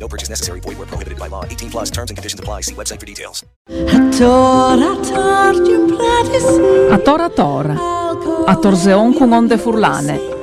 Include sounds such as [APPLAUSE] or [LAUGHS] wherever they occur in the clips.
No purchase necessary. Void where prohibited by law. 18 plus terms and conditions apply. See website for details. A tora tora, a torzeon con onde furlane.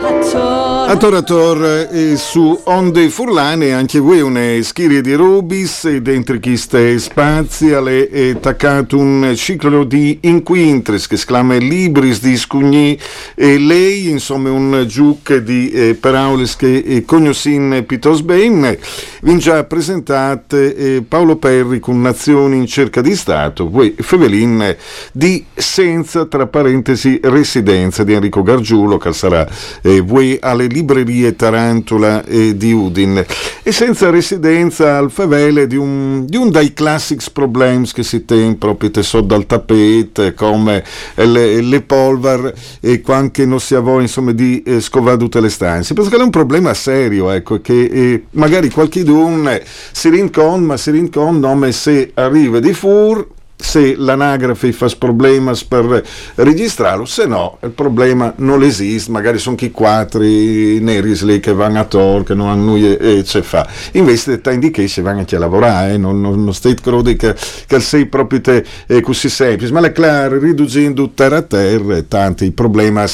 A Torator e su Onde Furlane anche voi una schiria di Rubis e dentro queste spaziale e taccato un ciclo di inquintres che esclama Libris di Scugni e lei insomma un giuc di eh, paraules che eh, cognosin pitos ben vi già presentate eh, Paolo Perri con Nazioni in cerca di Stato voi Fevelin di senza tra parentesi residenza di Enrico Gargiulo che sarà eh, voi alle librerie Tarantula e di Udin e senza residenza al favele di un, di un dai classics problems che si tem proprio so dal tappeto come le, le polvar e quando non si avò insomma di eh, scovare tutte le stanze. Perché è un problema serio ecco che eh, magari qualche d'un si rincon ma si rincon nome se arriva di fur se l'anagrafe fa problemi per registrarlo, se no il problema non esiste, magari sono chi quattro neri lì che vanno a tor, che non hanno nulla e ce fa. Invece ti indica che vanno a lavorare, eh? non, non, non crudi che, che sei proprio te, eh, così semplice, ma è chiaro, riducendo terra a terra, tanti problemi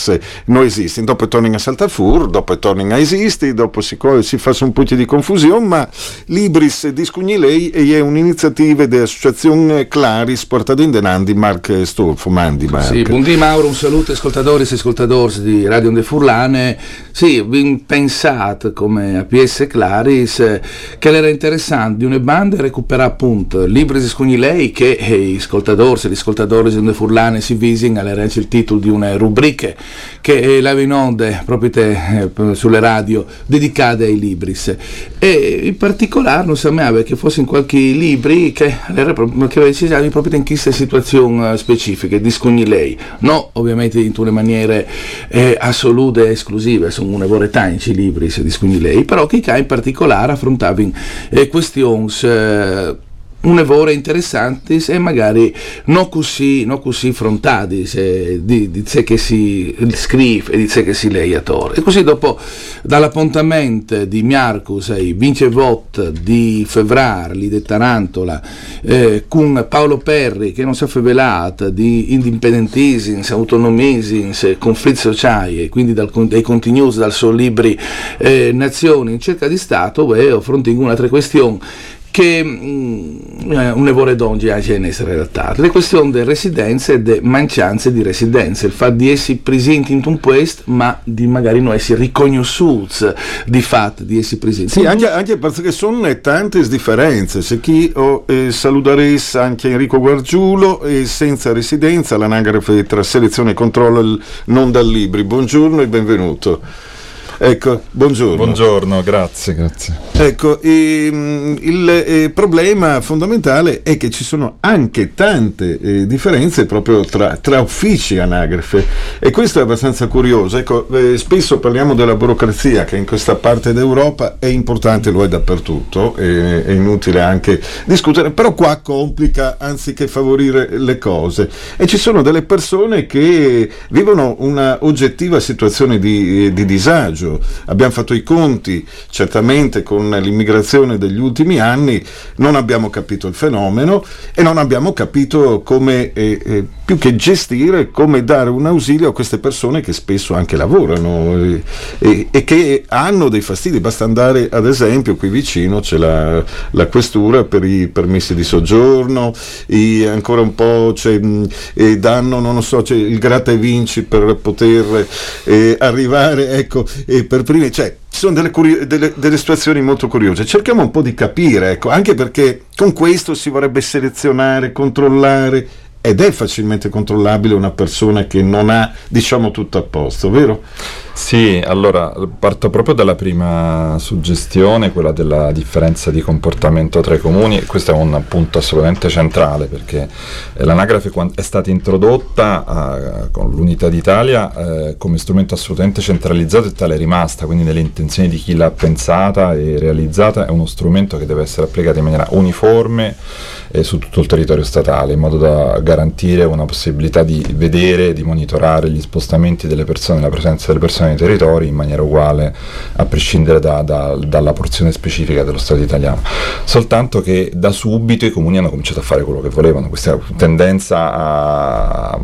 non esistono. Dopo tornano a saltare fuori, dopo tornano a esistere, dopo si, si fa un po' di confusione, ma Libris discugni lei e è un'iniziativa dell'associazione Claris portata in denandi Mark Stolfo, mandi Mark. Sì, buondì Mauro, un saluto ascoltatori e ascoltatori di Radio Onde Furlane. Sì, pensate come a PS Claris eh, che era interessante di una banda recuperare appunto libri di scugni lei che eh, gli ascoltatori e gli ascoltatori Onde Furlane si visino alle il titolo di una rubrica che eh, la in onda proprio te, sulle radio dedicate ai libris e in particolare non sapeva che fosse in qualche libri che, che ci siano proprio in queste situazioni eh, specifiche di scugni lei. No ovviamente in tutte le maniere eh, assolute e esclusive sono una voretà in libri di scugni lei però che in particolare affrontavano eh, questioni un'evore interessanti e magari non così, non così frontati se, di, di sé che si scrive e di sé che si Tore. E così dopo dall'appuntamento di Miarcus e Vince Vot di febbraio di Tarantola eh, con Paolo Perri che non si è fevelato di indipendentisms, autonomisms, conflitti sociali e quindi dal, dai continuous dal suo libri eh, Nazioni in cerca di Stato, beh, affrontiamo un'altra questione che mh, un evore dongi anche in essere relatate. Le questioni delle residenze e delle mancianze di residenze, il fatto di essere presenti in un posto, ma di magari non essere riconosciuti di fatto di essere presenti. Sì, anche, anche perché sono tante differenze. Se chi oh, eh, saluterei anche Enrico Guargiulo e senza residenza, l'anagrafe tra selezione e controllo non dal libri. Buongiorno e benvenuto. Ecco, buongiorno. Buongiorno, grazie, grazie. Ecco, ehm, il eh, problema fondamentale è che ci sono anche tante eh, differenze proprio tra, tra, uffici anagrafe e questo è abbastanza curioso. Ecco, eh, spesso parliamo della burocrazia che in questa parte d'Europa è importante, lo è dappertutto, è inutile anche discutere, però qua complica anziché favorire le cose e ci sono delle persone che vivono una oggettiva situazione di, di disagio abbiamo fatto i conti certamente con l'immigrazione degli ultimi anni, non abbiamo capito il fenomeno e non abbiamo capito come eh, eh, più che gestire, come dare un ausilio a queste persone che spesso anche lavorano eh, e, e, che hanno dei fastidi. Basta andare ad esempio qui vicino c'è la, la questura per i permessi di soggiorno, i, ancora un po' c'è eh, danno, non so, c'è il gratta e vinci per poter eh, arrivare, ecco, e per primi, cioè ci sono delle, curio- delle, delle, situazioni molto curiose. Cerchiamo un po' di capire, ecco, anche perché con questo si vorrebbe selezionare, controllare ed è facilmente controllabile una persona che non ha, diciamo, tutto a posto, vero? Sì, allora parto proprio dalla prima suggestione, quella della differenza di comportamento tra i comuni, questo è un punto assolutamente centrale perché eh, l'anagrafe è stata introdotta uh, con l'Unità d'Italia uh, come strumento assolutamente centralizzato e tale è rimasta, quindi nelle intenzioni di chi l'ha pensata e realizzata è uno strumento che deve essere applicato in maniera uniforme eh, su tutto il territorio statale in modo da garantire una possibilità di vedere, di monitorare gli spostamenti delle persone, la presenza delle persone nei territori in maniera uguale a prescindere da, da, dalla porzione specifica dello Stato italiano. Soltanto che da subito i comuni hanno cominciato a fare quello che volevano, questa tendenza a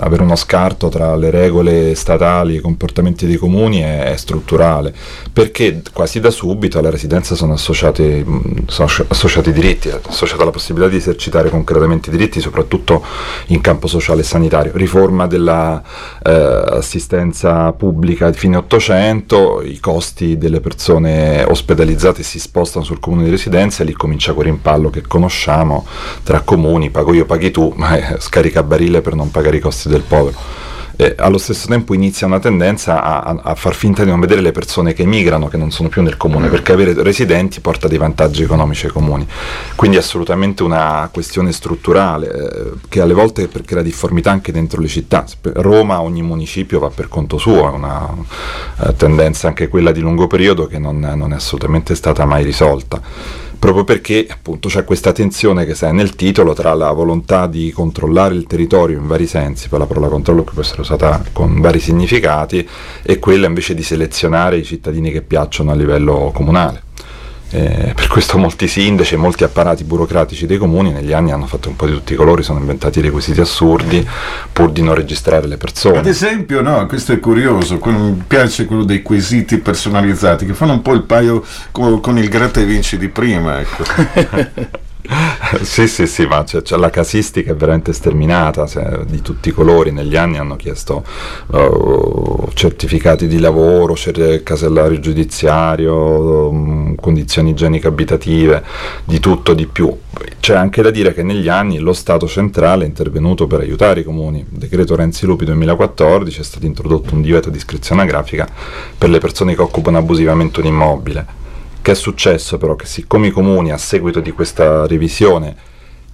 avere uno scarto tra le regole statali e i comportamenti dei comuni è, è, strutturale, perché quasi da subito alla residenza sono associati, sono associati diritti, è associata la possibilità di esercitare concretamente i diritti, soprattutto in campo sociale e sanitario. Riforma dell'assistenza eh, pubblica di fine 800, i costi delle persone ospedalizzate si spostano sul comune di residenza e lì comincia quel rimpallo che conosciamo tra comuni, pago io, paghi tu, [LAUGHS] ma è scarica barile per non pagare i costi del povero eh, allo stesso tempo inizia una tendenza a, a, far finta di non vedere le persone che emigrano, che non sono più nel comune, perché avere residenti porta dei vantaggi economici ai comuni. Quindi è assolutamente una questione strutturale, eh, che alle volte crea difformità anche dentro le città. Roma, ogni municipio va per conto suo, è una eh, tendenza anche quella di lungo periodo che non, non è assolutamente stata mai risolta proprio perché appunto c'è questa tensione che sta nel titolo tra la volontà di controllare il territorio in vari sensi, poi la parola controllo può essere usata con vari significati, e quella invece di selezionare i cittadini che piacciono a livello comunale. Eh, per questo molti sindaci e molti apparati burocratici dei comuni negli anni hanno fatto un po' di tutti i colori, sono inventati requisiti assurdi pur di non registrare le persone. Ad esempio, no, questo è curioso, mi piace quello dei quesiti personalizzati che fanno un po' il paio con, con il gratta e vinci di prima. Ecco. [LAUGHS] [LAUGHS] sì, sì, sì, ma c'è, c'è, la casistica è veramente sterminata, cioè, di tutti i colori. Negli anni hanno chiesto uh, certificati di lavoro, casellario giudiziario, um, condizioni igieniche abitative, di tutto, di più. C'è anche da dire che negli anni lo Stato centrale è intervenuto per aiutare i comuni. Decreto Renzi Lupi 2014 è stato introdotto un divieto di iscrizione grafica per le persone che occupano abusivamente un immobile che è successo però che siccome i comuni a seguito di questa revisione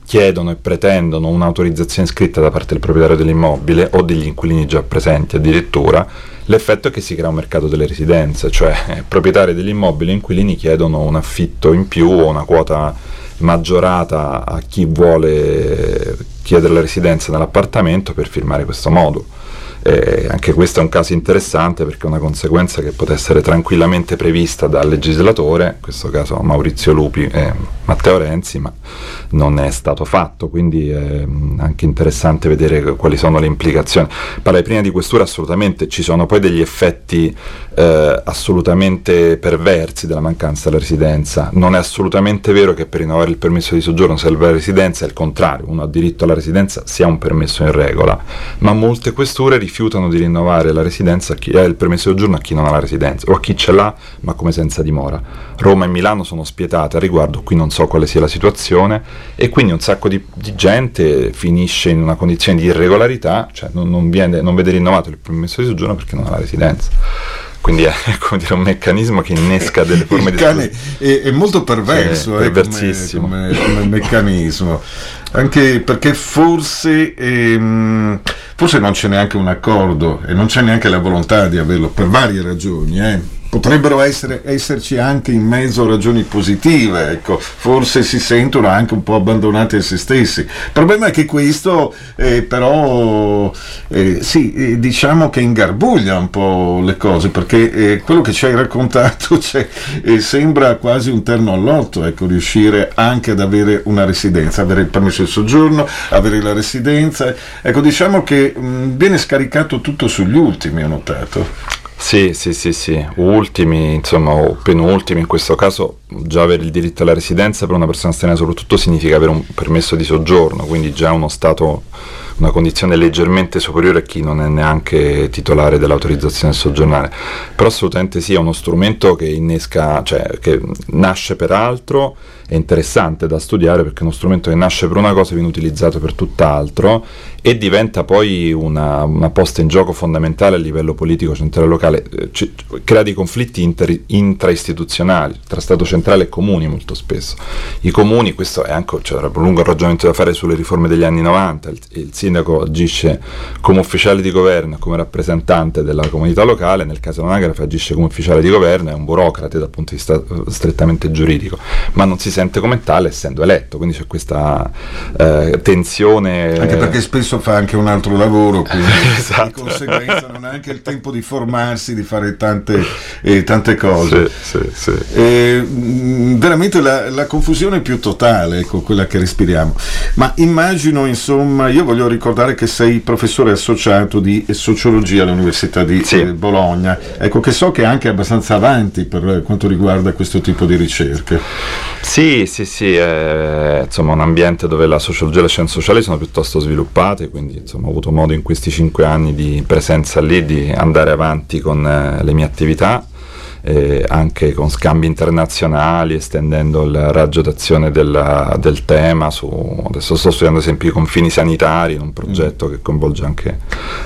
chiedono e pretendono un'autorizzazione scritta da parte del proprietario dell'immobile o degli inquilini già presenti addirittura, l'effetto è che si crea un mercato delle residenze, cioè eh, proprietari dell'immobile e inquilini chiedono un affitto in più o una quota maggiorata a chi vuole chiedere la residenza nell'appartamento per firmare questo modulo. Eh, anche questo è un caso interessante perché è una conseguenza che può essere tranquillamente prevista dal legislatore, in questo caso Maurizio Lupi e Matteo Renzi, ma non è stato fatto, quindi è anche interessante vedere quali sono le implicazioni. Parlare prima di questura assolutamente, ci sono poi degli effetti eh, assolutamente perversi della mancanza della residenza. Non è assolutamente vero che per rinnovare il permesso di soggiorno serve la residenza, è il contrario, uno ha diritto alla residenza se ha un permesso in regola, ma molte questure rifiutano di rinnovare la residenza chi ha il permesso di soggiorno a chi non ha la residenza o a chi ce l'ha ma come senza dimora. Roma e Milano sono spietate a riguardo, qui non so quale sia la situazione e quindi un sacco di, di gente finisce in una condizione di irregolarità, cioè non, non, viene, non vede rinnovato il permesso di soggiorno perché non ha la residenza quindi è [LAUGHS] come dire, un meccanismo che innesca delle forme il di cane è, è, molto perverso sì, eh. Come, come, come, meccanismo anche perché forse ehm, forse non c'è neanche un accordo e non c'è neanche la volontà di averlo per varie ragioni eh potrebbero essere, esserci anche in mezzo ragioni positive, ecco, forse si sentono anche un po' abbandonati a se stessi. Il problema è che questo eh, però eh, sì, eh, diciamo che ingarbuglia un po' le cose, perché eh, quello che ci hai raccontato [LAUGHS] cioè, eh, sembra quasi un terno all'otto, ecco, riuscire anche ad avere una residenza, avere il permesso di soggiorno, avere la residenza. Ecco, diciamo che mh, viene scaricato tutto sugli ultimi, ho notato. Sì, sì, sì, sì, ultimi, insomma, o penultimi, in questo caso già avere il diritto alla residenza per una persona straniera soprattutto significa avere un permesso di soggiorno, quindi già uno stato, una condizione leggermente superiore a chi non è neanche titolare dell'autorizzazione a soggiornare. Però assolutamente sì, è uno strumento che innesca, cioè che nasce per altro è interessante da studiare perché è uno strumento che nasce per una cosa e viene utilizzato per tutt'altro e diventa poi una, una posta in gioco fondamentale a livello politico centrale e locale, eh, c- crea dei conflitti inter- intraistituzionali tra Stato centrale e comuni molto spesso. I comuni, questo è anche, cioè, un lungo ragionamento da fare sulle riforme degli anni 90, il, il sindaco agisce come ufficiale di governo, come rappresentante della comunità locale, nel caso dell'anagrafe agisce come ufficiale di governo, è un burocrate dal punto di vista eh, strettamente giuridico, ma non si sente come tale essendo eletto, quindi c'è questa eh, tensione. Anche perché spesso fa anche un altro lavoro, quindi [LAUGHS] esatto. di conseguenza non ha anche il tempo di formarsi, di fare tante, eh, tante cose. Sì, sì, sì. Eh, veramente la, la, confusione più totale, ecco, quella che respiriamo. Ma immagino, insomma, io voglio ricordare che sei professore associato di sociologia all'Università di eh, Bologna, ecco che so che è anche abbastanza avanti per quanto riguarda questo tipo di ricerche. Sì, sì, sì, è insomma un ambiente dove la sociologia e le scienze sociali sono piuttosto sviluppate, quindi insomma ho avuto modo in questi cinque anni di presenza lì di andare avanti con eh, le mie attività eh, anche con scambi internazionali, estendendo il raggio d'azione del, del tema. Su, adesso sto studiando esempio i confini sanitari, un progetto mm. che coinvolge anche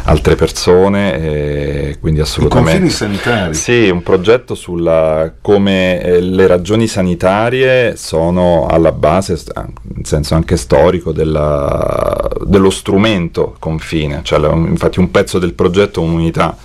altre persone, quindi assolutamente... I confini sanitari? Sì, un progetto sulla come eh, le ragioni sanitarie sono alla base, in senso anche storico, della, dello strumento confine, cioè infatti un pezzo del progetto, un'unità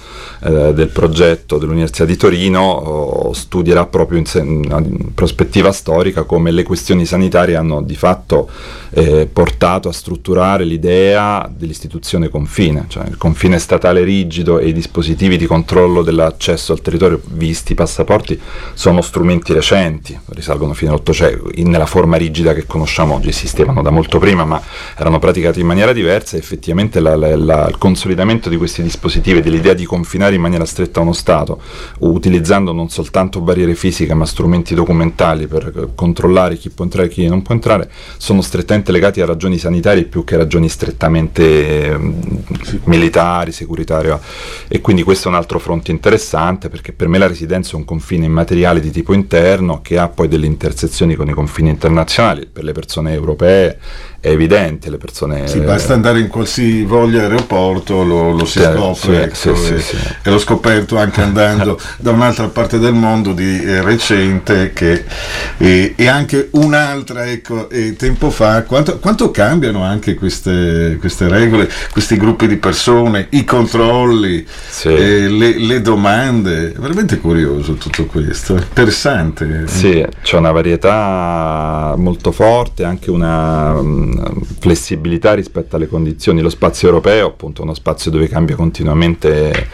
eh, del progetto dell'Università di Torino studierà proprio in, in, prospettiva storica come le questioni sanitarie hanno di fatto eh, portato a strutturare l'idea dell'istituzione confine, cioè il confine statale rigido e i dispositivi di controllo dell'accesso al territorio, visti i passaporti, sono strumenti recenti, risalgono fino all'Ottocento, nella forma rigida che conosciamo oggi, esistevano da molto prima, ma erano praticati in maniera diversa e effettivamente la, la, la, il consolidamento di questi dispositivi, dell'idea di confinare in maniera stretta uno Stato, utilizzando non soltanto barriere fisiche ma strumenti documentali per controllare chi può entrare e chi non può entrare, sono strettamente legati a ragioni sanitarie più che a ragioni strettamente eh, militari, securitarie. E quindi questo è un altro fronte interessante perché per me la residenza è un confine immateriale di tipo interno che ha poi delle intersezioni con i confini internazionali. Per le persone europee è evidente, le persone... Sì, basta andare in qualsivoglia aeroporto, lo, lo si scopre, sì, ecco, sì, e, sì, e, l'ho scoperto anche andando [LAUGHS] da un'altra parte del mondo di eh, recente che, e, e, anche un'altra, ecco, tempo fa, quanto, quanto cambiano anche queste, queste, regole, questi gruppi di persone, i controlli, le, le, domande, è veramente curioso tutto questo, interessante. Sì, c'è una varietà molto forte, anche una flessibilità rispetto alle condizioni. Lo spazio europeo, appunto, è uno spazio dove cambia continuamente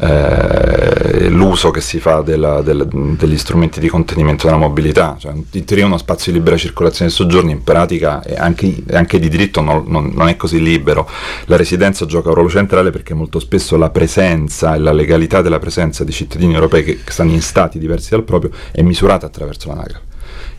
eh, l'uso che si fa della, della, degli strumenti di contenimento della mobilità. Cioè, in teoria uno spazio di libera circolazione e soggiorno, in pratica e anche, anche, di diritto non, non, non, è così libero. La residenza gioca un ruolo centrale perché molto spesso la presenza e la legalità della presenza di cittadini europei che stanno in stati diversi dal proprio è misurata attraverso l'anagrafe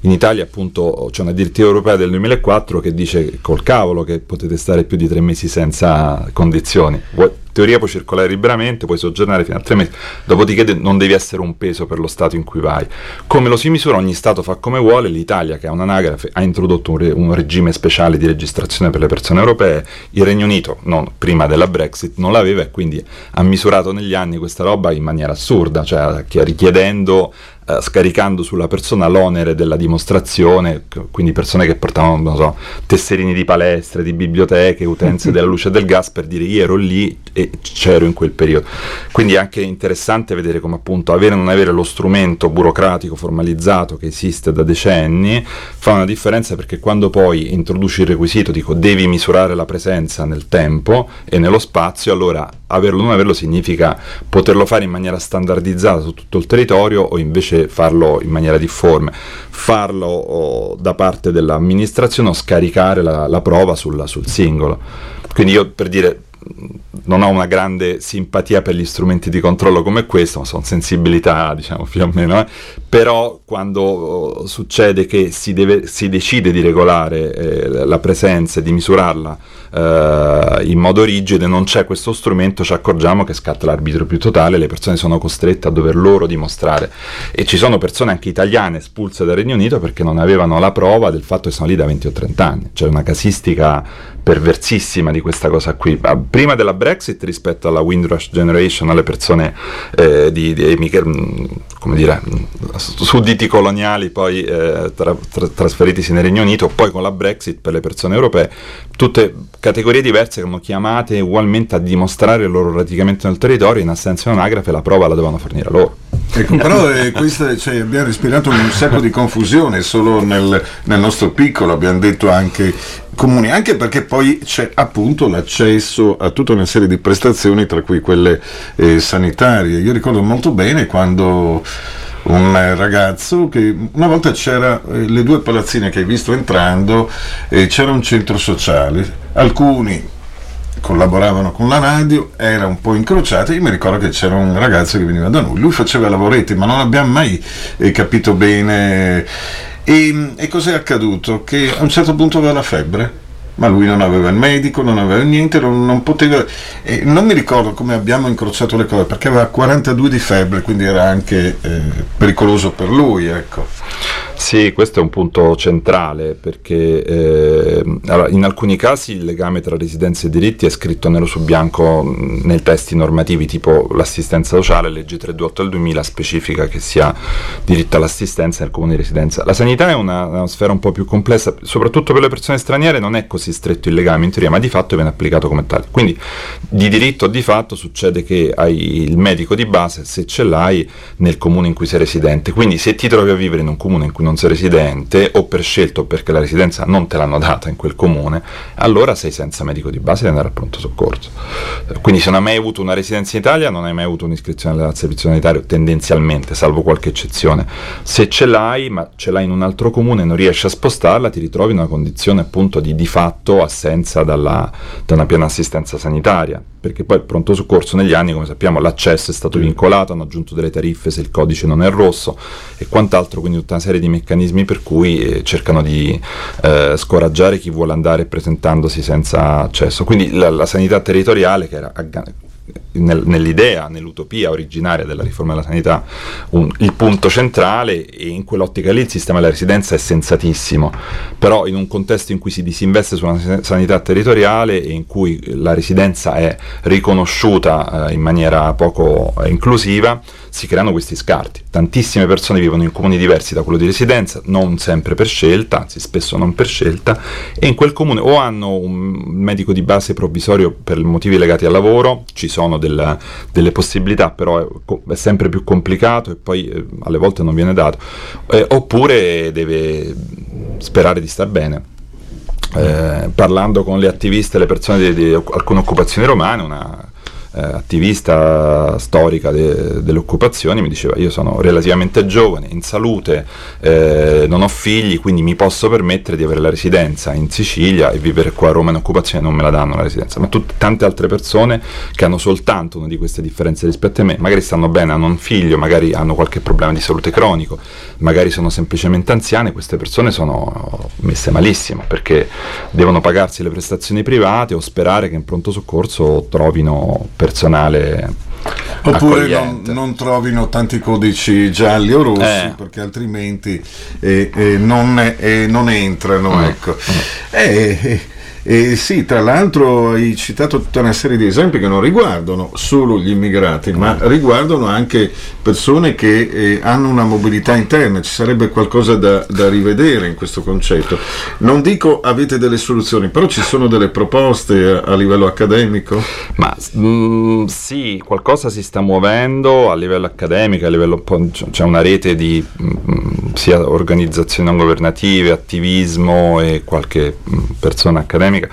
in Italia appunto c'è una direttiva europea del 2004 che dice col cavolo che potete stare più di tre mesi senza condizioni. in teoria puoi circolare liberamente, puoi soggiornare fino a tre mesi, dopodiché de- non devi essere un peso per lo Stato in cui vai. Come lo si misura, ogni Stato fa come vuole, l'Italia che ha un'anagrafe ha introdotto un, re- un regime speciale di registrazione per le persone europee, il Regno Unito, non, prima della Brexit, non l'aveva e quindi ha misurato negli anni questa roba in maniera assurda, cioè richiedendo eh, scaricando sulla persona l'onere della dimostrazione, quindi persone che portavano so, tesserini di palestre, di biblioteche, utenze [LAUGHS] della luce e del gas per dire io ero lì e c'ero in quel periodo. Quindi è anche interessante vedere come appunto avere o non avere lo strumento burocratico formalizzato che esiste da decenni fa una differenza perché quando poi introduci il requisito, dico devi misurare la presenza nel tempo e nello spazio, allora averlo o non averlo significa poterlo fare in maniera standardizzata su tutto il territorio o invece farlo in maniera difforme, farlo oh, da parte dell'amministrazione o scaricare la, la prova sul, sul singolo. Quindi io per dire non ho una grande simpatia per gli strumenti di controllo come questo, ma sono sensibilità, diciamo, più o meno, eh. però quando oh, succede che si, deve, si, decide di regolare eh, la presenza e di misurarla eh, in modo rigido e non c'è questo strumento, ci accorgiamo che scatta l'arbitro più totale, le persone sono costrette a dover loro dimostrare e ci sono persone anche italiane espulse dal Regno Unito perché non avevano la prova del fatto che sono lì da 20 o 30 anni, c'è una casistica perversissima di questa cosa qui. Prima della Brexit rispetto alla Windrush Generation, alle persone eh, di, di, di, come dire, sudditi coloniali poi eh, tra, tra, trasferitisi nel Regno Unito, poi con la Brexit per le persone europee, tutte categorie diverse che sono chiamate ugualmente a dimostrare il loro radicamento nel territorio, in assenza di un'agrafe la prova la devono fornire loro. Ecco, però eh, questa, cioè, abbiamo respirato un sacco di confusione solo nel, nel nostro piccolo, abbiamo detto anche comuni, anche perché poi c'è appunto l'accesso a tutta una serie di prestazioni, tra cui quelle eh, sanitarie. Io ricordo molto bene quando un ragazzo che una volta c'era eh, le due palazzine che hai visto entrando e c'era un centro sociale alcuni collaboravano con la radio, era un po' incrociata. Io mi ricordo che c'era un ragazzo che veniva da noi, lui faceva lavoretti, ma non abbiamo mai eh, capito bene. E, e cos'è accaduto? Che a un certo punto aveva la febbre ma lui non aveva il medico, non aveva niente, non, non poteva... Eh, non mi ricordo come abbiamo incrociato le cose, perché aveva 42 di febbre, quindi era anche eh, pericoloso per lui. Ecco. Sì, questo è un punto centrale perché eh, allora, in alcuni casi il legame tra residenza e diritti è scritto nero su bianco nei testi normativi tipo l'assistenza sociale, legge 328 del 2000 specifica che sia diritto all'assistenza nel comune di residenza. La sanità è una, una sfera un po' più complessa, soprattutto per le persone straniere non è così stretto il legame in teoria, ma di fatto viene applicato come tale. Quindi di diritto o di fatto succede che hai il medico di base se ce l'hai nel comune in cui sei residente, quindi se ti trovi a vivere in un comune in cui non sei residente o per scelta o perché la residenza non te l'hanno data in quel comune, allora sei senza medico di base di andare al pronto soccorso. Quindi se non hai mai avuto una residenza in Italia non hai mai avuto un'iscrizione al servizio sanitario tendenzialmente, salvo qualche eccezione. Se ce l'hai, ma ce l'hai in un altro comune e non riesci a spostarla, ti ritrovi in una condizione appunto di di fatto assenza dalla, da una piena assistenza sanitaria perché poi il pronto soccorso negli anni, come sappiamo, l'accesso è stato vincolato, hanno aggiunto delle tariffe se il codice non è rosso e quant'altro, quindi tutta una serie di meccanismi per cui eh, cercano di eh, scoraggiare chi vuole andare presentandosi senza accesso. Quindi la, la sanità territoriale, che era nel, nell'idea, nell'utopia originaria della riforma della sanità, un, il punto centrale e in quell'ottica lì il sistema della residenza è sensatissimo, però in un contesto in cui si disinveste su una sanità territoriale e in cui la residenza è riconosciuta eh, in maniera poco inclusiva, si creano questi scarti. Tantissime persone vivono in comuni diversi da quello di residenza, non sempre per scelta, anzi spesso non per scelta, e in quel comune o hanno un medico di base provvisorio per motivi legati al lavoro, ci sono del, delle possibilità, però è, è, sempre più complicato e poi eh, alle volte non viene dato, eh, oppure deve sperare di star bene. Eh, parlando con le attiviste, le persone di, di alcune occupazioni romane, una eh, attivista storica de, delle occupazioni, mi diceva io sono relativamente giovane, in salute, eh, non ho figli, quindi mi posso permettere di avere la residenza in Sicilia e vivere qua a Roma in occupazione, non me la danno la residenza, ma tutte, tante altre persone che hanno soltanto una di queste differenze rispetto a me, magari stanno bene, hanno un figlio, magari hanno qualche problema di salute cronico, magari sono semplicemente anziane, queste persone sono messe malissimo perché devono pagarsi le prestazioni private o sperare che in pronto soccorso trovino personale Oppure non, non, trovino tanti codici gialli o rossi eh. perché altrimenti eh, eh, non, eh, non, entrano. Mm. Ecco. Mm. E sì, tra l'altro hai citato tutta una serie di esempi che non riguardano solo gli immigrati, ma riguardano anche persone che eh, hanno una mobilità interna. Ci sarebbe qualcosa da, da, rivedere in questo concetto. Non dico avete delle soluzioni, però ci sono delle proposte a, a livello accademico? Ma mh, mm, sì, qualcosa si sta muovendo a livello accademico, a livello, c'è una rete di mh, mm, sia organizzazioni non governative, attivismo e qualche mh, persona accademica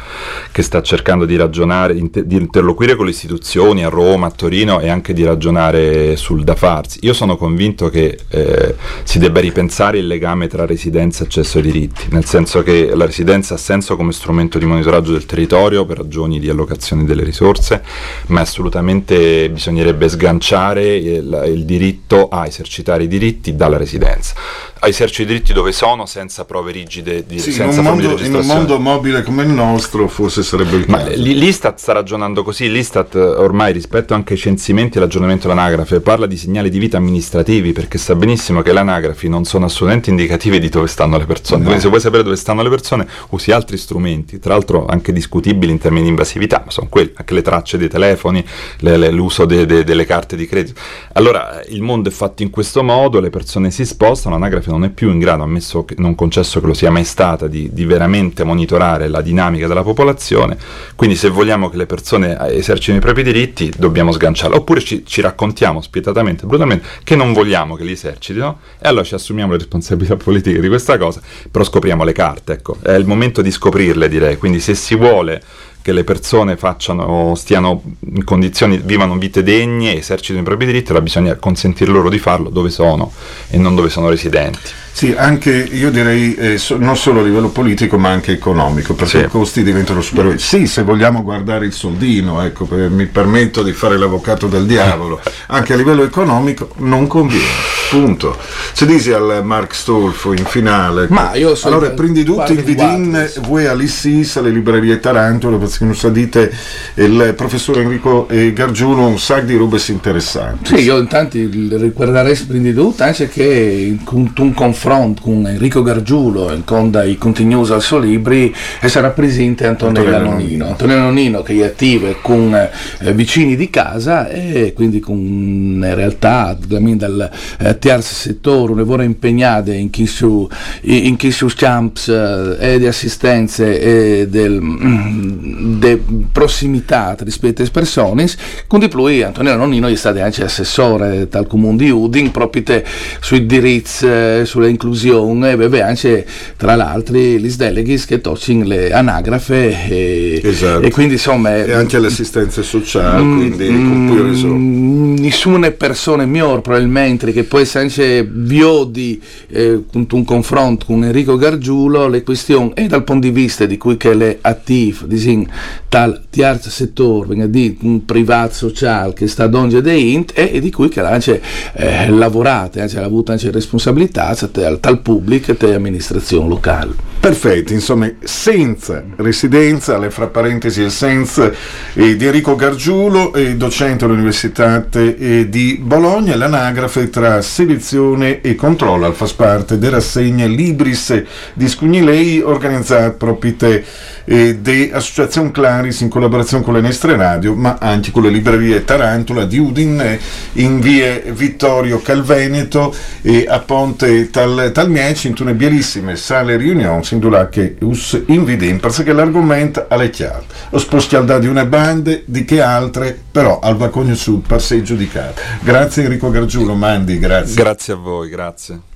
che sta cercando di ragionare, di interloquire con le istituzioni a Roma, a Torino e anche di ragionare sul da farsi. Io sono convinto che eh, si debba ripensare il legame tra residenza e accesso ai diritti, nel senso che la residenza ha senso come strumento di monitoraggio del territorio per ragioni di allocazione delle risorse, ma assolutamente bisognerebbe sganciare il, il diritto a esercitare i diritti dalla residenza esercito i diritti dove sono senza prove rigide di, Sì, in, senza un forme di mondo, in un mondo mobile come il nostro forse sarebbe il Ma caso. l- l'Istat sta ragionando così, l'Istat eh, ormai rispetto anche ai censimenti e l'aggiornamento dell'anagrafe parla di segnali di vita amministrativi perché sa benissimo che le anagrafi non sono assolutamente indicative di dove stanno le persone, quindi se vuoi sapere dove stanno le persone usi altri strumenti, tra l'altro anche discutibili in termini di invasività, ma sono quelli, anche le tracce dei telefoni, le- le- l'uso de- de- delle carte di credito. Allora il mondo è fatto in questo modo, le persone si spostano, l'anagrafe non è più in grado, ammesso che non concesso che lo sia mai stata, di, di veramente monitorare la dinamica della popolazione, quindi se vogliamo che le persone esercitino i propri diritti dobbiamo sganciarla, oppure ci, ci raccontiamo spietatamente, brutalmente, che non vogliamo che li esercitino e allora ci assumiamo le responsabilità [LAUGHS] politiche di questa cosa, però scopriamo le carte, ecco, è il momento di scoprirle direi, quindi se si vuole che le persone facciano, stiano in condizioni, vivano vite degne, esercitino i propri diritti, allora bisogna consentire loro di farlo dove sono e non dove sono residenti. Sì, anche io direi eh, so- non solo a livello politico ma anche economico, perché Sì. i costi diventano superiori. Sì, se vogliamo guardare il soldino, ecco, per- mi permetto di fare l'avvocato del diavolo, [LAUGHS] anche a livello economico non conviene. Punto. Se dici al Mark Stolfo in finale, Ma io sono allora prendi tutti il vidin, voi all'Issis, alle librerie Taranto, perché non sa dite il professor Enrico eh, Gargiulo un sacco di robe interessanti. Sì, io intanto ricorderei prima di tutto anche che in un, un confronto con Enrico Gargiulo in con dai contenuti al suo libri e sarà presente Antonella Antonella Nonino. Nonino. Antonella Nonino che è attiva con eh, vicini di casa e quindi con in realtà dal eh, terzo settore un'evora impegnata in chi su in chi su camps eh, e di assistenze e del mm, de prossimità rispetto alle persone con di più Antonella Nonnino è stato anche assessore tal comune di Udin proprio sui diritti eh, e beve anche tra l'altro gli deleghi che toccano le anagrafe e, Esatto. e quindi insomma E anche l'assistenza sociale, Mm, quindi mm, nessuna persona migliore probabilmente che può essere anche vio di eh, con un confronto con Enrico Gargiulo le questioni e dal punto di vista di cui che le attiv disin tal terzo settore di un privato sociale che sta donge de int e, e di cui che ha anche eh, lavorato anche ha avuto anche responsabilità tal, tal pubblico e amministrazione locale. Perfetto, insomma, senza residenza, le fra parentesi il senza eh, di Enrico Gargiulo, eh, docente all'Università eh, di Bologna, l'anagrafe tra selezione e controllo, fa parte della rassegna Libris di Scugnilei, organizzata proprio te, eh, de Associazione Claris in collaborazione con le nostre radio, ma anche con le librerie Tarantula di Udin, in via Vittorio Calveneto e a Ponte Tal, Talmieci, in una bellissime sale riunioni, in dove che us inviden, perché l'argomento è chiaro. Lo spostialdà di una bande, di che altre, però al Vacogno Sud per sé giudicato. Grazie Enrico Gargiulo, Mandi, grazie. Grazie a voi, grazie.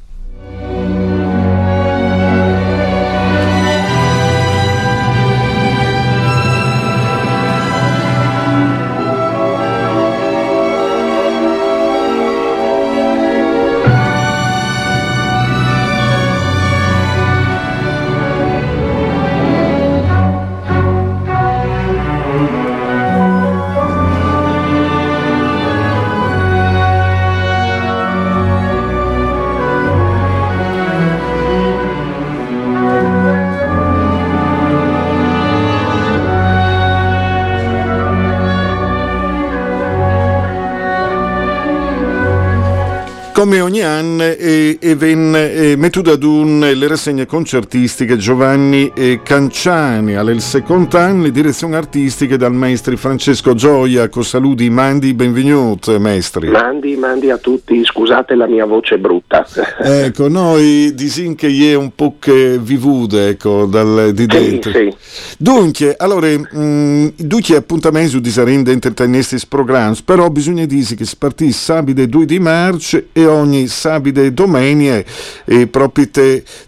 Come ogni anno eh, e venne eh, mettuto ad un le rassegne concertistiche Giovanni eh, Canciani, alle secondo anno le direzioni artistiche dal maestro Francesco Gioia, con saluti, mandi, benvenuti maestri. Mandi, mandi a tutti, scusate la mia voce brutta. [LAUGHS] Ecco, noi disin che è un po' che vivude, ecco, dal, di Sì, dentro. sì. Dunque, allora, mh, duci appuntamenti di sarende intrattenesti programmi, però bisogna dire che si partì sabato 2 di marzo e ogni sabide e domenie e proprio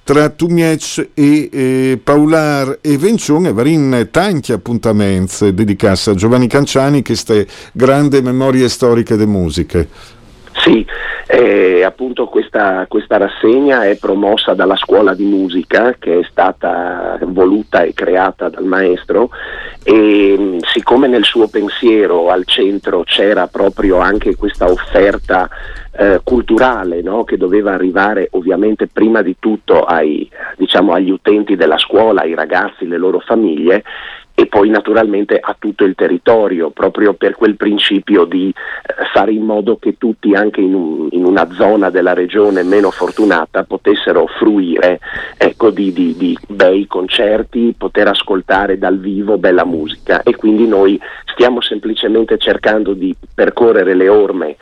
tra Tumiec e eh, Paular e Vencione varin tanti appuntamenti dedicati a Giovanni Canciani che ste grandi memorie storiche de musiche. Sì, eh, appunto questa, questa, rassegna è promossa dalla scuola di musica che è stata voluta e creata dal maestro e siccome nel suo pensiero al centro c'era proprio anche questa offerta eh, culturale no? che doveva arrivare ovviamente prima di tutto ai, diciamo, agli utenti della scuola, ai ragazzi, le loro famiglie, e poi naturalmente a tutto il territorio, proprio per quel principio di eh, fare in modo che tutti anche in, un, in, una zona della regione meno fortunata potessero fruire ecco, di, di, di, bei concerti, poter ascoltare dal vivo bella musica. E quindi noi stiamo semplicemente cercando di percorrere le orme eh,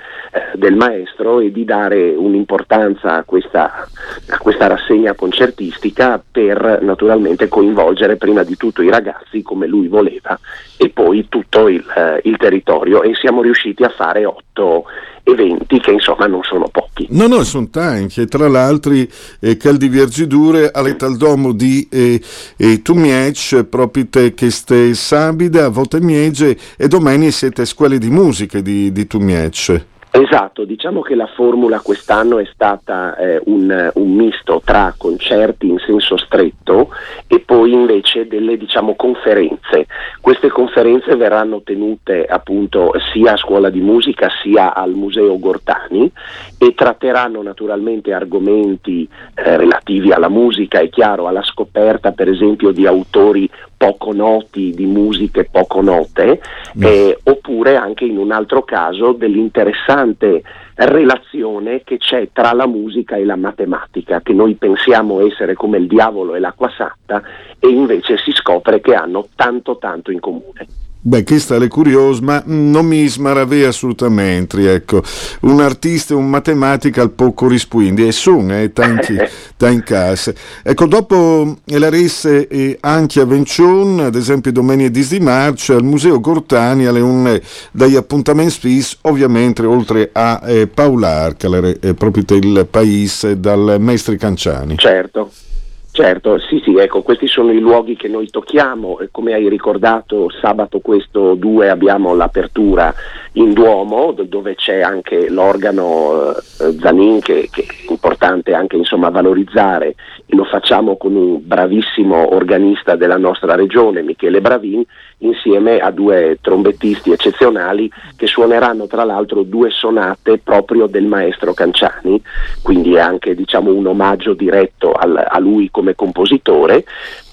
del maestro e di dare un'importanza a questa, a questa rassegna concertistica per naturalmente coinvolgere prima di tutto i ragazzi come come lui voleva e poi tutto il, eh, il territorio e siamo riusciti a fare otto eventi che insomma non sono pochi. No, no, sono tanti e tra l'altro eh, Caldi Vergidure all'Etaldomo di eh, eh, Tumiec proprio te che ste sabide a volte miege e domani siete scuole di musica di, di Tumiec. Esatto, diciamo che la formula quest'anno è stata eh, un, un, misto tra concerti in senso stretto e poi invece delle diciamo, conferenze. Queste conferenze verranno tenute appunto sia a scuola di musica sia al Museo Gortani e tratteranno naturalmente argomenti eh, relativi alla musica, è chiaro, alla scoperta per esempio di autori poco noti, di musiche poco note, mm. eh, oppure anche in un altro caso dell'interessante relazione che c'è tra la musica e la matematica, che noi pensiamo essere come il diavolo e l'acqua santa e invece si scopre che hanno tanto tanto in comune. Beh, questa è curiosa, ma non mi smaravè assolutamente, ecco. Un artista e un matematica al poco rispondi, e sono, eh, tanti, [LAUGHS] in casa. Ecco, dopo la resse eh, anche a Vencion, ad esempio domenica di marzo, al Museo Gortani, alle un dagli appuntamenti spis, ovviamente oltre a eh, Paular, che è proprio il paese dal Maestri Canciani. Certo. Certo, sì, sì, ecco, questi sono i luoghi che noi tocchiamo, come hai ricordato sabato questo 2 abbiamo l'apertura in Duomo dove c'è anche l'organo eh, Zanin che, che, è importante anche insomma, valorizzare. E lo facciamo con un bravissimo organista della nostra regione, Michele Bravin, insieme a due trombettisti eccezionali che suoneranno tra l'altro due sonate proprio del maestro Canciani, quindi è anche diciamo, un omaggio diretto al, a lui come compositore.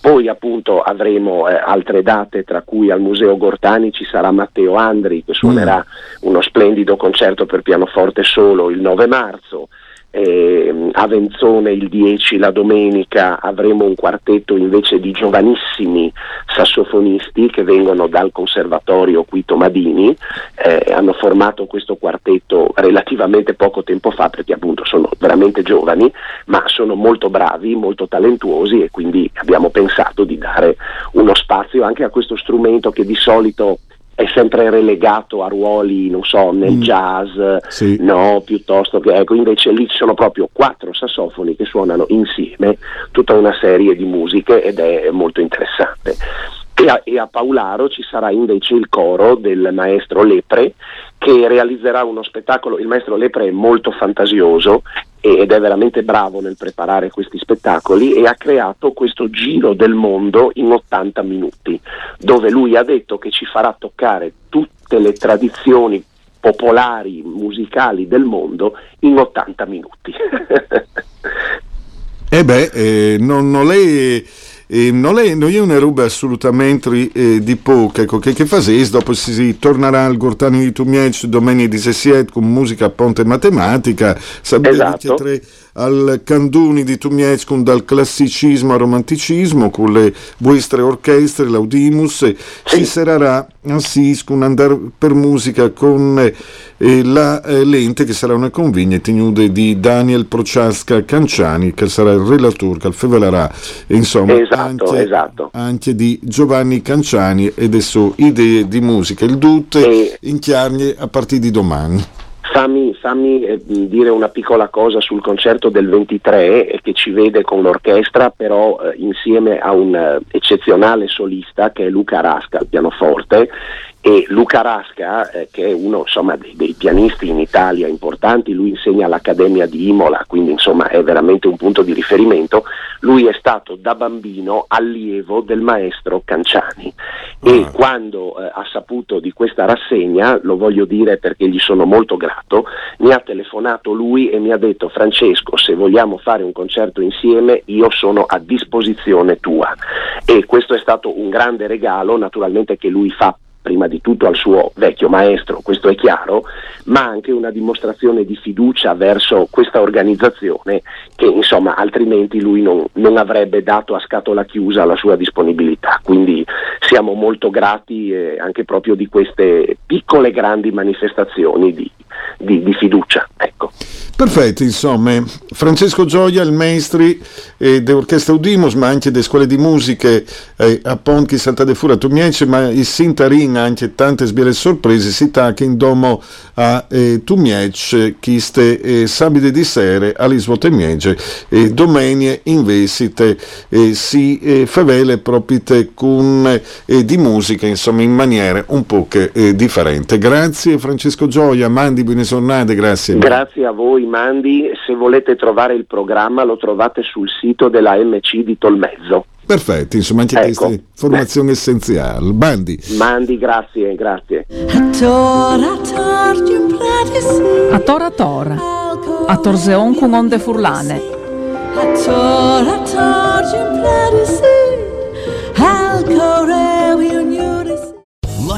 Poi appunto avremo eh, altre date tra cui al Museo Gortani ci sarà Matteo Andri che suonerà mm. uno splendido concerto per pianoforte solo il 9 marzo eh, a Venzone il 10 la domenica avremo un quartetto invece di giovanissimi sassofonisti che vengono dal conservatorio qui Tomadini, eh, hanno formato questo quartetto relativamente poco tempo fa perché appunto sono veramente giovani ma sono molto bravi, molto talentuosi e quindi abbiamo pensato di dare uno spazio anche a questo strumento che di solito è sempre relegato a ruoli, non so, nel mm. jazz, sì. no, piuttosto che, ecco, invece lì ci sono proprio quattro sassofoni che suonano insieme tutta una serie di musiche ed è molto interessante. E a, e a Paularo ci sarà invece il coro del maestro Lepre che realizzerà uno spettacolo, il maestro Lepre è molto fantasioso ed è veramente bravo nel preparare questi spettacoli e ha creato questo giro del mondo in 80 minuti, dove lui ha detto che ci farà toccare tutte le tradizioni popolari musicali del mondo in 80 minuti. [LAUGHS] eh beh, eh, non, non lei eh, non, è, non, è, una roba assolutamente eh, di poco, ecco, che, che fa dopo si, si, tornerà al Gortani di Tumiec domenica 17 con musica a ponte matematica, sapete esatto. Al Canduni di Tumiescun dal classicismo al romanticismo con le vostre orchestre, l'Audimus e si sarà a Siscun andare per musica con eh, la eh, lente che sarà una convegna tenuta di Daniel Prochaska Canciani che sarà il relatore che fevelerà insomma esatto, anche, esatto. anche, di Giovanni Canciani e sue idee di musica. Il tutte e... in chiarnie a partire di domani. Fammi, fammi eh, dire una piccola cosa sul concerto del 23 eh, che ci vede con l'orchestra, però eh, insieme a un eh, eccezionale solista che è Luca Rasca al pianoforte e Luca Rasca, eh, che è uno insomma, dei, dei, pianisti in Italia importanti, lui insegna all'Accademia di Imola, quindi insomma, è veramente un punto di riferimento, lui è stato da bambino allievo del maestro Canciani. E ah. quando eh, ha saputo di questa rassegna, lo voglio dire perché gli sono molto grato, mi ha telefonato lui e mi ha detto Francesco se vogliamo fare un concerto insieme io sono a disposizione tua. E questo è stato un grande regalo naturalmente che lui fa prima di tutto al suo vecchio maestro, questo è chiaro, ma anche una dimostrazione di fiducia verso questa organizzazione che insomma altrimenti lui non, non avrebbe dato a scatola chiusa la sua disponibilità. Quindi siamo molto grati eh, anche proprio di queste piccole grandi manifestazioni di, di, di fiducia. Ecco. Perfetto, insomma, Francesco Gioia, il maestri eh, dell'orchestra Udimos, ma anche delle scuole di musica eh, a Ponchi Santa De Fura Tumiece, ma il Sintarin anche tante sbiele sorprese, si tacca in domo a eh, Tumiece, chiste eh, sabide di sere, all'isvote miege, eh, domenie in vesite, eh, si eh, favele proprio con eh, di musica, insomma, in maniera un po' eh, differente. Grazie Francesco Gioia, mandi buone giornate, grazie. Grazie a voi Mandi, se volete trovare il programma lo trovate sul sito della MC di Tolmezzo. Perfetto, insomma anche ecco. questa informazione essenziale. Mandi. Mandi, grazie, grazie. A tora a tora, a torseon con onde furlane. A tora a